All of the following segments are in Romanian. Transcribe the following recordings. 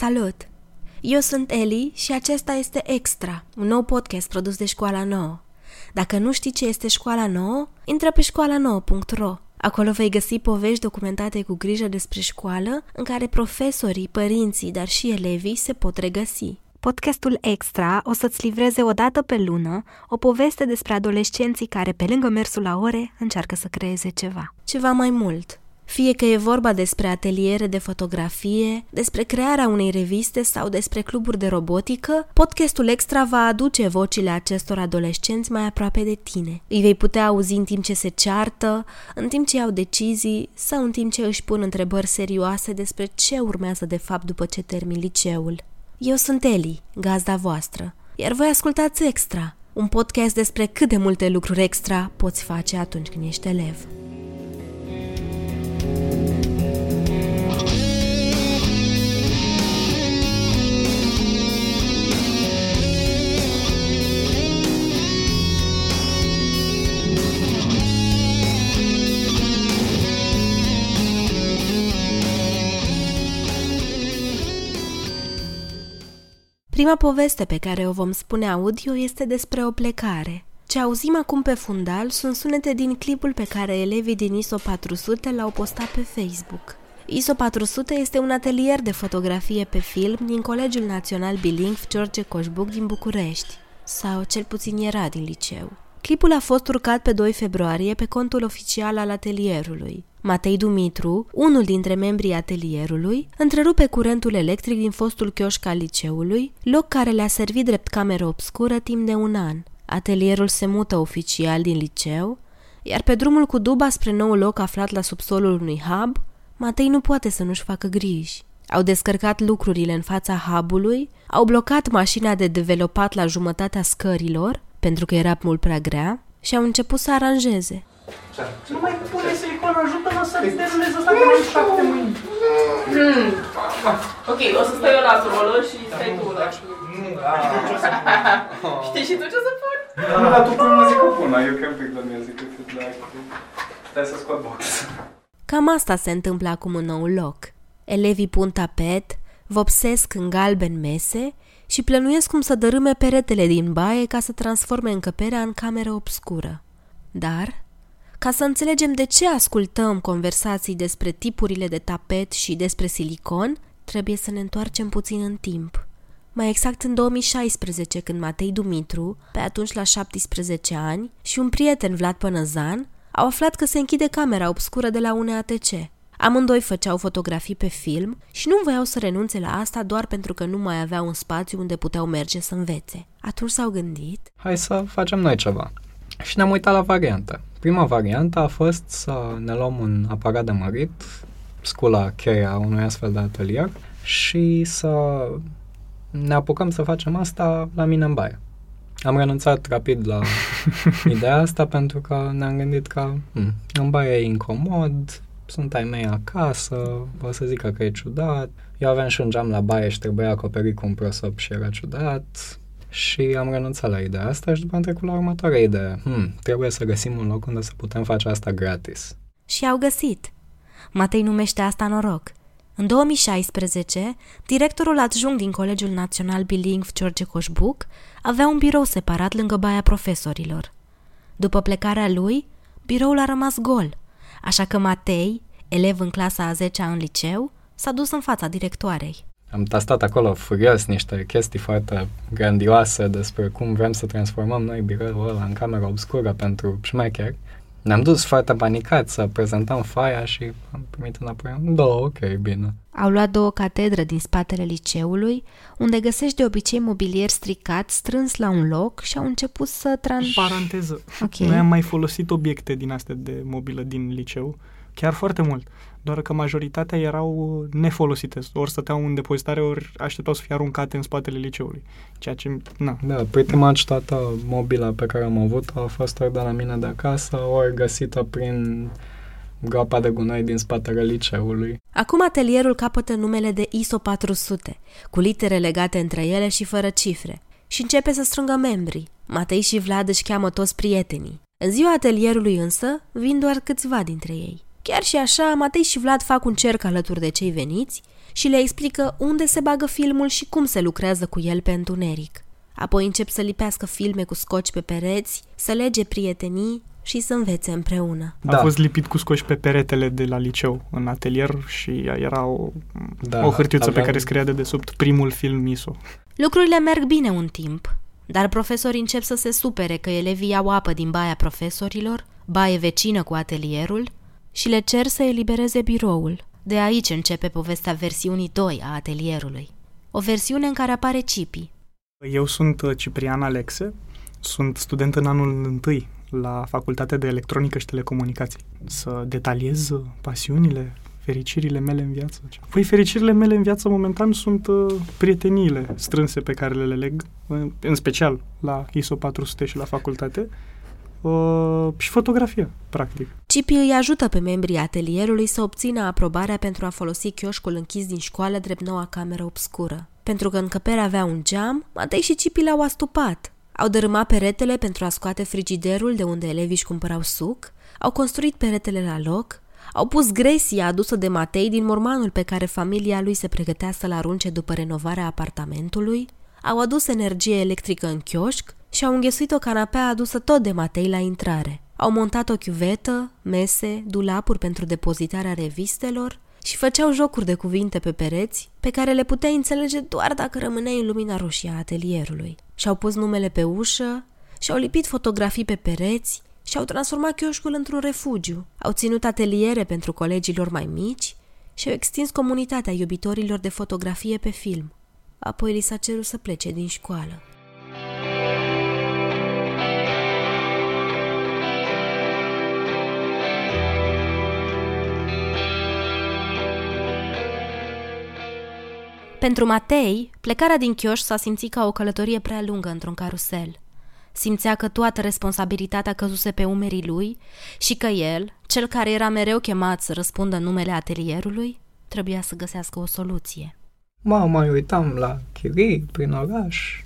Salut! Eu sunt Eli și acesta este Extra, un nou podcast produs de Școala Nouă. Dacă nu știi ce este Școala Nouă, intră pe școala nouă.ro. Acolo vei găsi povești documentate cu grijă despre școală, în care profesorii, părinții, dar și elevii se pot regăsi. Podcastul Extra o să-ți livreze o dată pe lună o poveste despre adolescenții care, pe lângă mersul la ore, încearcă să creeze ceva. Ceva mai mult. Fie că e vorba despre ateliere de fotografie, despre crearea unei reviste sau despre cluburi de robotică, podcastul Extra va aduce vocile acestor adolescenți mai aproape de tine. Îi vei putea auzi în timp ce se ceartă, în timp ce iau decizii sau în timp ce își pun întrebări serioase despre ce urmează de fapt după ce termin liceul. Eu sunt Eli, gazda voastră, iar voi ascultați Extra, un podcast despre cât de multe lucruri extra poți face atunci când ești elev. Prima poveste pe care o vom spune audio este despre o plecare. Ce auzim acum pe fundal sunt sunete din clipul pe care elevii din ISO 400 l-au postat pe Facebook. ISO 400 este un atelier de fotografie pe film din Colegiul Național Bilingv George Coșbuc din București, sau cel puțin era din liceu. Clipul a fost urcat pe 2 februarie pe contul oficial al atelierului. Matei Dumitru, unul dintre membrii atelierului, întrerupe curentul electric din fostul chioșc al liceului, loc care le-a servit drept cameră obscură timp de un an. Atelierul se mută oficial din liceu, iar pe drumul cu duba spre nou loc aflat la subsolul unui hub, Matei nu poate să nu-și facă griji. Au descărcat lucrurile în fața hubului, au blocat mașina de developat la jumătatea scărilor, pentru că era mult prea grea, și au început să aranjeze. Nu mai pune silicon, ajută-mă să derulez asta că mai șapte mâini. Ok, o să stau eu la rolă și stai tu la... Știi și tu ce să pun? Nu, dar tu pui muzică bună, eu chiar pic de muzică, dacă... Stai să scot box. Cam asta se întâmplă acum în nou loc. Elevii pun tapet, vopsesc în galben mese și plănuiesc cum să dărâme peretele din baie ca să transforme încăperea în cameră obscură. Dar, ca să înțelegem de ce ascultăm conversații despre tipurile de tapet și despre silicon, trebuie să ne întoarcem puțin în timp. Mai exact în 2016, când Matei Dumitru, pe atunci la 17 ani, și un prieten Vlad Pănăzan au aflat că se închide camera obscură de la UNATC. Amândoi făceau fotografii pe film și nu voiau să renunțe la asta doar pentru că nu mai aveau un spațiu unde puteau merge să învețe. Atunci s-au gândit... Hai să facem noi ceva. Și ne-am uitat la variantă. Prima variantă a fost să ne luăm un aparat de mărit, scula cheia unui astfel de atelier și să ne apucăm să facem asta la mine în baie. Am renunțat rapid la ideea asta pentru că ne-am gândit că hm, în baie e incomod, sunt ai mei acasă, o să zică că e ciudat. Eu aveam și un geam la baie și trebuia acoperit cu un prosop și era ciudat. Și am renunțat la ideea asta și după am trecut la următoarea idee. Hmm, trebuie să găsim un loc unde să putem face asta gratis. Și au găsit. Matei numește asta noroc. În 2016, directorul adjunct din Colegiul Național Bilingv George Coșbuc avea un birou separat lângă baia profesorilor. După plecarea lui, biroul a rămas gol, așa că Matei, elev în clasa a 10-a în liceu, s-a dus în fața directoarei. Am tastat acolo furios niște chestii foarte grandioase despre cum vrem să transformăm noi biroul ăla în camera obscură pentru șmecher. Ne-am dus foarte panicat să prezentăm faia și am primit înapoi. Da, ok, bine. Au luat două catedre din spatele liceului, unde găsești de obicei mobilier stricat strâns la un loc și au început să trans... Paranteză. Ok. Noi am mai folosit obiecte din astea de mobilă din liceu, chiar foarte mult. Doar că majoritatea erau nefolosite. Ori stăteau în depozitare, ori așteptau să fie aruncate în spatele liceului. Ceea ce, na, Da, pretty much toată mobila pe care am avut a fost ori de la mine de acasă, ori găsită prin groapa de gunoi din spatele liceului. Acum atelierul capătă numele de ISO 400, cu litere legate între ele și fără cifre, și începe să strângă membrii. Matei și Vlad își cheamă toți prietenii. În ziua atelierului însă, vin doar câțiva dintre ei. Chiar și așa, Matei și Vlad fac un cerc alături de cei veniți și le explică unde se bagă filmul și cum se lucrează cu el pe întuneric. Apoi încep să lipească filme cu scoci pe pereți, să lege prietenii și să învețe împreună. A Da. fost lipit cu scoși pe peretele de la liceu în atelier și era o, Da, o hârtiuță pe aveam- care scria de desubt primul film ISO. Lucrurile merg bine un timp, dar profesorii încep să se supere că elevii iau apă din baia profesorilor, baie vecină cu atelierul, și le cer să elibereze biroul. De aici începe povestea versiunii 2 a atelierului. O versiune în care apare Cipi. Eu sunt uh, Ciprian Alexe, sunt student în anul întâi la Facultatea de Electronică și Telecomunicații. Să detaliez uh, pasiunile, fericirile mele în viață. Păi fericirile mele în viață momentan sunt uh, prieteniile strânse pe care le leg, uh, în special la ISO 400 și la facultate, uh, și fotografia, practic. Cipi îi ajută pe membrii atelierului să obțină aprobarea pentru a folosi chioșcul închis din școală drept noua cameră obscură. Pentru că încăperea avea un geam, Matei și Cipi l-au astupat. Au dărâmat peretele pentru a scoate frigiderul de unde elevii își cumpărau suc, au construit peretele la loc, au pus gresia adusă de Matei din mormanul pe care familia lui se pregătea să-l arunce după renovarea apartamentului, au adus energie electrică în chioșc și au înghesuit o canapea adusă tot de Matei la intrare. Au montat o chiuvetă, mese, dulapuri pentru depozitarea revistelor și făceau jocuri de cuvinte pe pereți pe care le puteai înțelege doar dacă rămâneai în lumina roșie a atelierului. Și-au pus numele pe ușă, și-au lipit fotografii pe pereți și au transformat chioșcul într-un refugiu. Au ținut ateliere pentru colegilor mai mici și au extins comunitatea iubitorilor de fotografie pe film. Apoi li s-a cerut să plece din școală. Pentru Matei, plecarea din chioș s-a simțit ca o călătorie prea lungă într-un carusel. Simțea că toată responsabilitatea căzuse pe umerii lui și că el, cel care era mereu chemat să răspundă în numele atelierului, trebuia să găsească o soluție. Mă mai uitam la chirii prin oraș.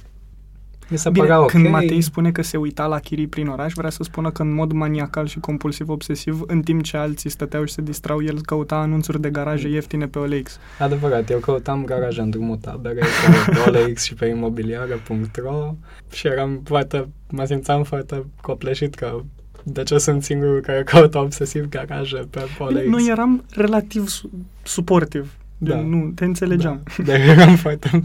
Mi se Bine, părea ok. când Matei spune că se uita la chirii prin oraș, vrea să spună că în mod maniacal și compulsiv-obsesiv, în timp ce alții stăteau și se distrau, el căuta anunțuri de garaje ieftine pe OLX. Adevărat, eu căutam garaje în drumul tabere pe OLX și pe imobiliare.ro și eram foarte, mă simțeam foarte copleșit că de ce sunt singurul care caută obsesiv garaje pe OLX. Bine, noi eram relativ su- suportiv. Da. Da. Nu, te înțelegeam. Da. Dar eram foarte...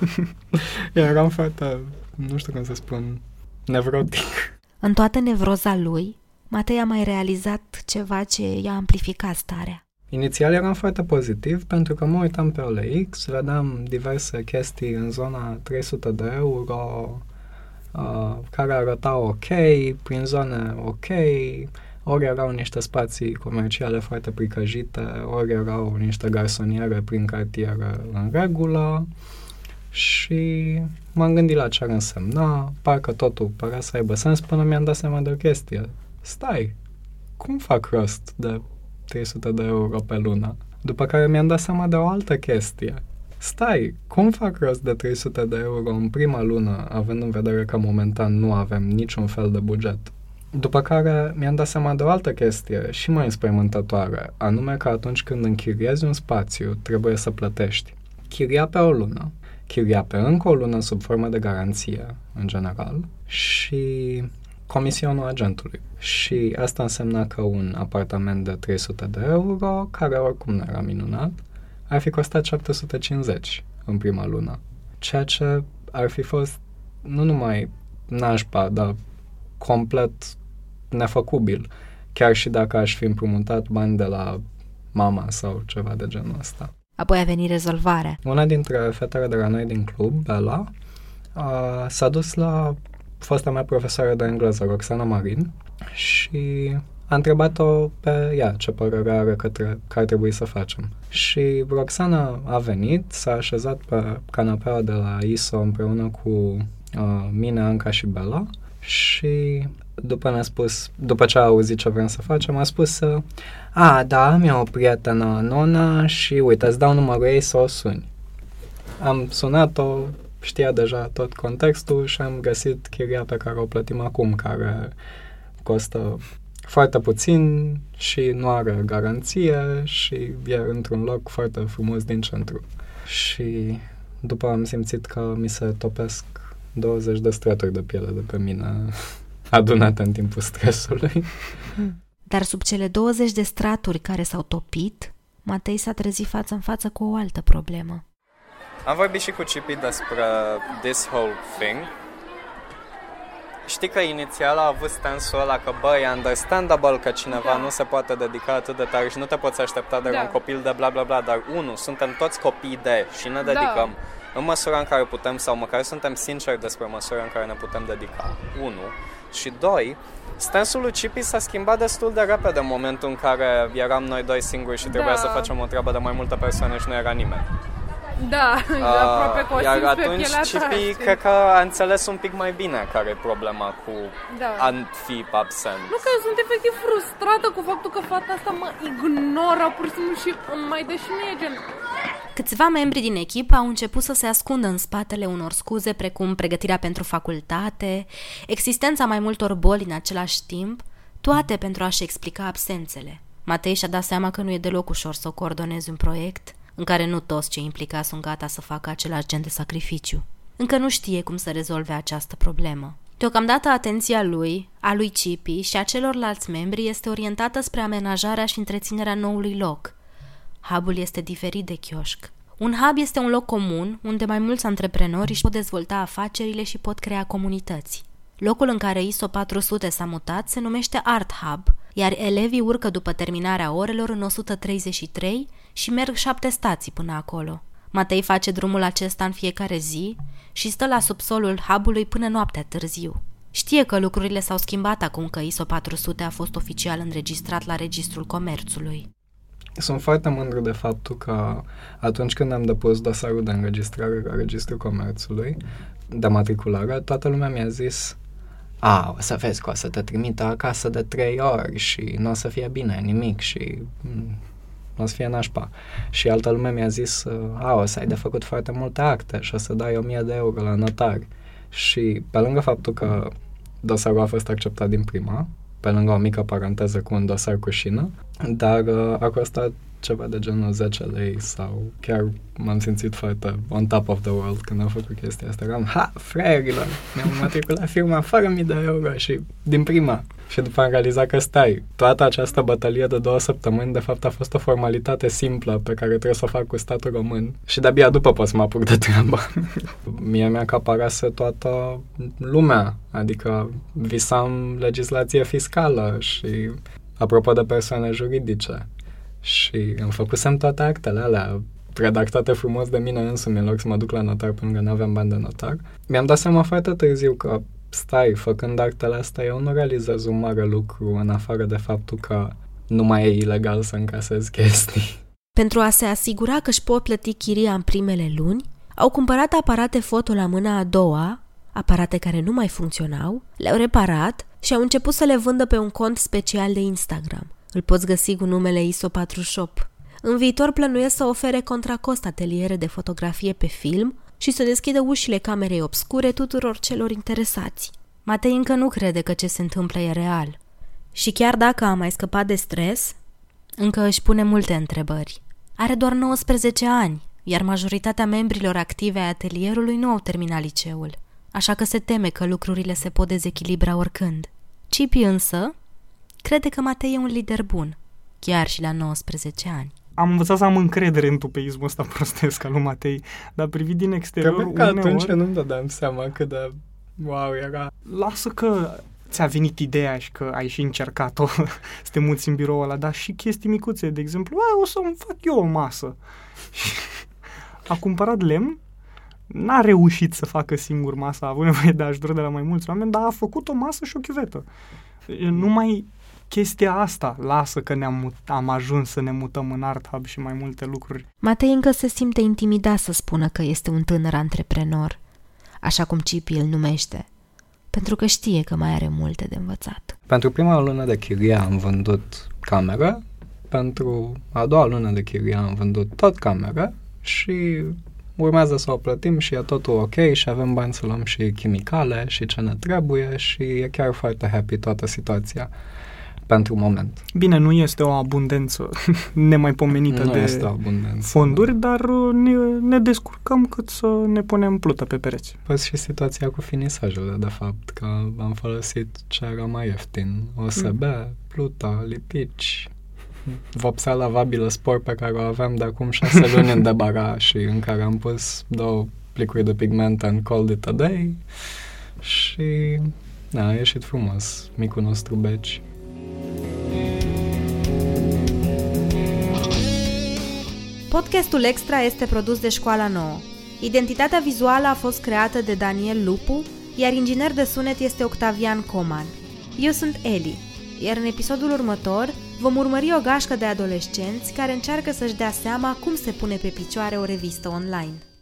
eram foarte, nu știu cum să spun, nevrotic. În toată nevroza lui, Matei a mai realizat ceva ce i-a amplificat starea. Inițial eram foarte pozitiv pentru că mă uitam pe OLX, vedeam diverse chestii în zona 300 de euro uh, care arătau ok, prin zone ok, ori erau niște spații comerciale foarte pricăjite, ori erau niște garsoniere prin cartier în regulă și m-am gândit la ce ar însemna, parcă totul părea să aibă sens până mi-am dat seama de o chestie. Stai, cum fac rost de 300 de euro pe lună? După care mi-am dat seama de o altă chestie. Stai, cum fac rost de 300 de euro în prima lună, având în vedere că momentan nu avem niciun fel de buget? După care mi-am dat seama de o altă chestie și mai înspăimântătoare, anume că atunci când închiriezi un spațiu, trebuie să plătești chiria pe o lună, chiria pe încă o lună sub formă de garanție, în general, și comisionul agentului. Și asta însemna că un apartament de 300 de euro, care oricum nu era minunat, ar fi costat 750 în prima lună. Ceea ce ar fi fost nu numai nașpa, dar complet nefăcubil, chiar și dacă aș fi împrumutat bani de la mama sau ceva de genul ăsta. Apoi a venit rezolvarea. Una dintre fetele de la noi din club, Bella, a, s-a dus la fosta mea profesoară de engleză, Roxana Marin, și a întrebat-o pe ea ce părere are către că ar trebui să facem. Și Roxana a venit, s-a așezat pe canapeaua de la ISO împreună cu uh, mine, Anca și Bella și după ne-a spus, după ce a auzit ce vrem să facem, a spus să a, da, am eu o prietenă, Nona, și uite, îți dau numărul ei să o suni. Am sunat-o, știa deja tot contextul și am găsit chiria pe care o plătim acum, care costă foarte puțin și nu are garanție și e într-un loc foarte frumos din centru. Și după am simțit că mi se topesc 20 de straturi de piele de pe mine adunate în timpul stresului. Dar sub cele 20 de straturi care s-au topit, Matei s-a trezit față în față cu o altă problemă. Am vorbit și cu Cipi despre this whole thing. Știi că inițial a avut stansul ăla că, bă, e understandable că cineva Da. nu se poate dedica atât de tare și nu te poți aștepta de la Da. un copil de bla bla bla, dar unu, suntem toți copii de și ne Da. dedicăm în măsura în care putem sau măcar suntem sinceri despre măsura în care ne putem dedica. Unu. Și doi, stansul lui Cipi s-a schimbat destul de repede în momentul în care eram noi doi singuri și trebuia Da. să facem o treabă de mai multe persoane și nu era nimeni. Da, aproape că o Ah, Iar simți pe atunci pielea ta, Cipi știi? cred că a înțeles un pic mai bine care e problema cu Da. a fi absent. Nu că eu sunt efectiv frustrată cu faptul că fata asta mă ignoră pur și simplu și îmi mai dă și mie gen... Câțiva membri din echipă au început să se ascundă în spatele unor scuze precum pregătirea pentru facultate, existența mai multor boli în același timp, toate pentru a-și explica absențele. Matei și-a dat seama că nu e deloc ușor să coordonezi un proiect în care nu toți cei implicați sunt gata să facă același gen de sacrificiu. Încă nu știe cum să rezolve această problemă. Deocamdată atenția lui, a lui Cipi și a celorlalți membri este orientată spre amenajarea și întreținerea noului loc, Hubul este diferit de chioșc. Un hub este un loc comun unde mai mulți antreprenori își pot dezvolta afacerile și pot crea comunități. Locul în care ISO 400 s-a mutat se numește Art Hub, iar elevii urcă după terminarea orelor în 133 și merg șapte stații până acolo. Matei face drumul acesta în fiecare zi și stă la subsolul hubului până noaptea târziu. Știe că lucrurile s-au schimbat acum că ISO 400 a fost oficial înregistrat la Registrul Comerțului. Sunt foarte mândru de faptul că atunci când am depus dosarul de înregistrare la Registrul Comerțului, de matriculare, toată lumea mi-a zis a, o să vezi că o să te trimită acasă de trei ori și nu o să fie bine nimic și mm, o să fie nașpa. Și altă lume mi-a zis, a, o să ai de făcut foarte multe acte și o să dai 1000 de euro la notar. Și pe lângă faptul că dosarul a fost acceptat din prima, pe lângă o mică paranteză cu un dosar cu șină, dar uh, a costat ceva de genul 10 lei sau chiar m-am simțit foarte on top of the world când am făcut chestia asta. Eram, ha, fraierilor, mi-am matriculat firma fără mii de euro și din prima. Și după am realizat că stai, toată această bătălie de două săptămâni de fapt a fost o formalitate simplă pe care trebuie să o fac cu statul român și de-abia după pot să mă apuc de treabă. Mie mi-a acaparase toată lumea, adică visam legislație fiscală și apropo de persoane juridice și îmi făcusem toate actele alea redactate frumos de mine însumi în loc să mă duc la notar pentru că nu aveam bani de notar. Mi-am dat seama foarte târziu că stai, făcând actele astea, eu nu realizez un mare lucru în afară de faptul că nu mai e ilegal să încasez chestii. Pentru a se asigura că își pot plăti chiria în primele luni, au cumpărat aparate foto la mâna a doua, aparate care nu mai funcționau, le-au reparat și au început să le vândă pe un cont special de Instagram. Îl poți găsi cu numele ISO 4Shop. În viitor plănuiesc să ofere contracost ateliere de fotografie pe film și să deschidă ușile camerei obscure tuturor celor interesați. Matei încă nu crede că ce se întâmplă e real. Și chiar dacă a mai scăpat de stres, încă își pune multe întrebări. Are doar 19 ani, iar majoritatea membrilor active ai atelierului nu au terminat liceul, așa că se teme că lucrurile se pot dezechilibra oricând. Cipi însă crede că Matei e un lider bun, chiar și la 19 ani. Am învățat să am încredere în tupeismul ăsta prostesc al lui Matei, dar privit din exterior Cred că atunci uneori, nu-mi dădeam seama cât de wow era. lasă că ți-a venit ideea și că ai și încercat-o să te muți în biroul ăla, dar și chestii micuțe, de exemplu, a, o să-mi fac eu o masă. Și a cumpărat lemn, n-a reușit să facă singur masa, a avut nevoie de ajutor de la mai mulți oameni, dar a făcut o masă și o chiuvetă. Numai chestia asta lasă că ne-am mut- am ajuns să ne mutăm în Art Hub și mai multe lucruri. Matei încă se simte intimidat să spună că este un tânăr antreprenor, așa cum Cipi îl numește, pentru că știe că mai are multe de învățat. Pentru prima lună de chirie am vândut cameră, pentru a doua lună de chirie am vândut tot cameră și urmează să o plătim și e totul ok și avem bani să luăm și chimicale și ce ne trebuie și e chiar foarte happy toată situația. Pentru moment. Bine, nu este o abundență nemaipomenită nu de este o abundență. fonduri, dar uh, ne, ne descurcăm cât să ne punem plută pe pereți. Păi și situația cu finisajul, de fapt, că am folosit ce era mai ieftin. OSB, pluta, lipici, vopsea lavabilă spor pe care o aveam de acum șase luni în debaraș și în care am pus două plicuri de pigment and called it a day și da, a ieșit frumos micul nostru beci. Podcastul Extra este produs de Școala Nouă. Identitatea vizuală a fost creată de Daniel Lupu, iar inginer de sunet este Octavian Coman. Eu sunt Eli, iar în episodul următor vom urmări o gașcă de adolescenți care încearcă să-și dea seama cum se pune pe picioare o revistă online.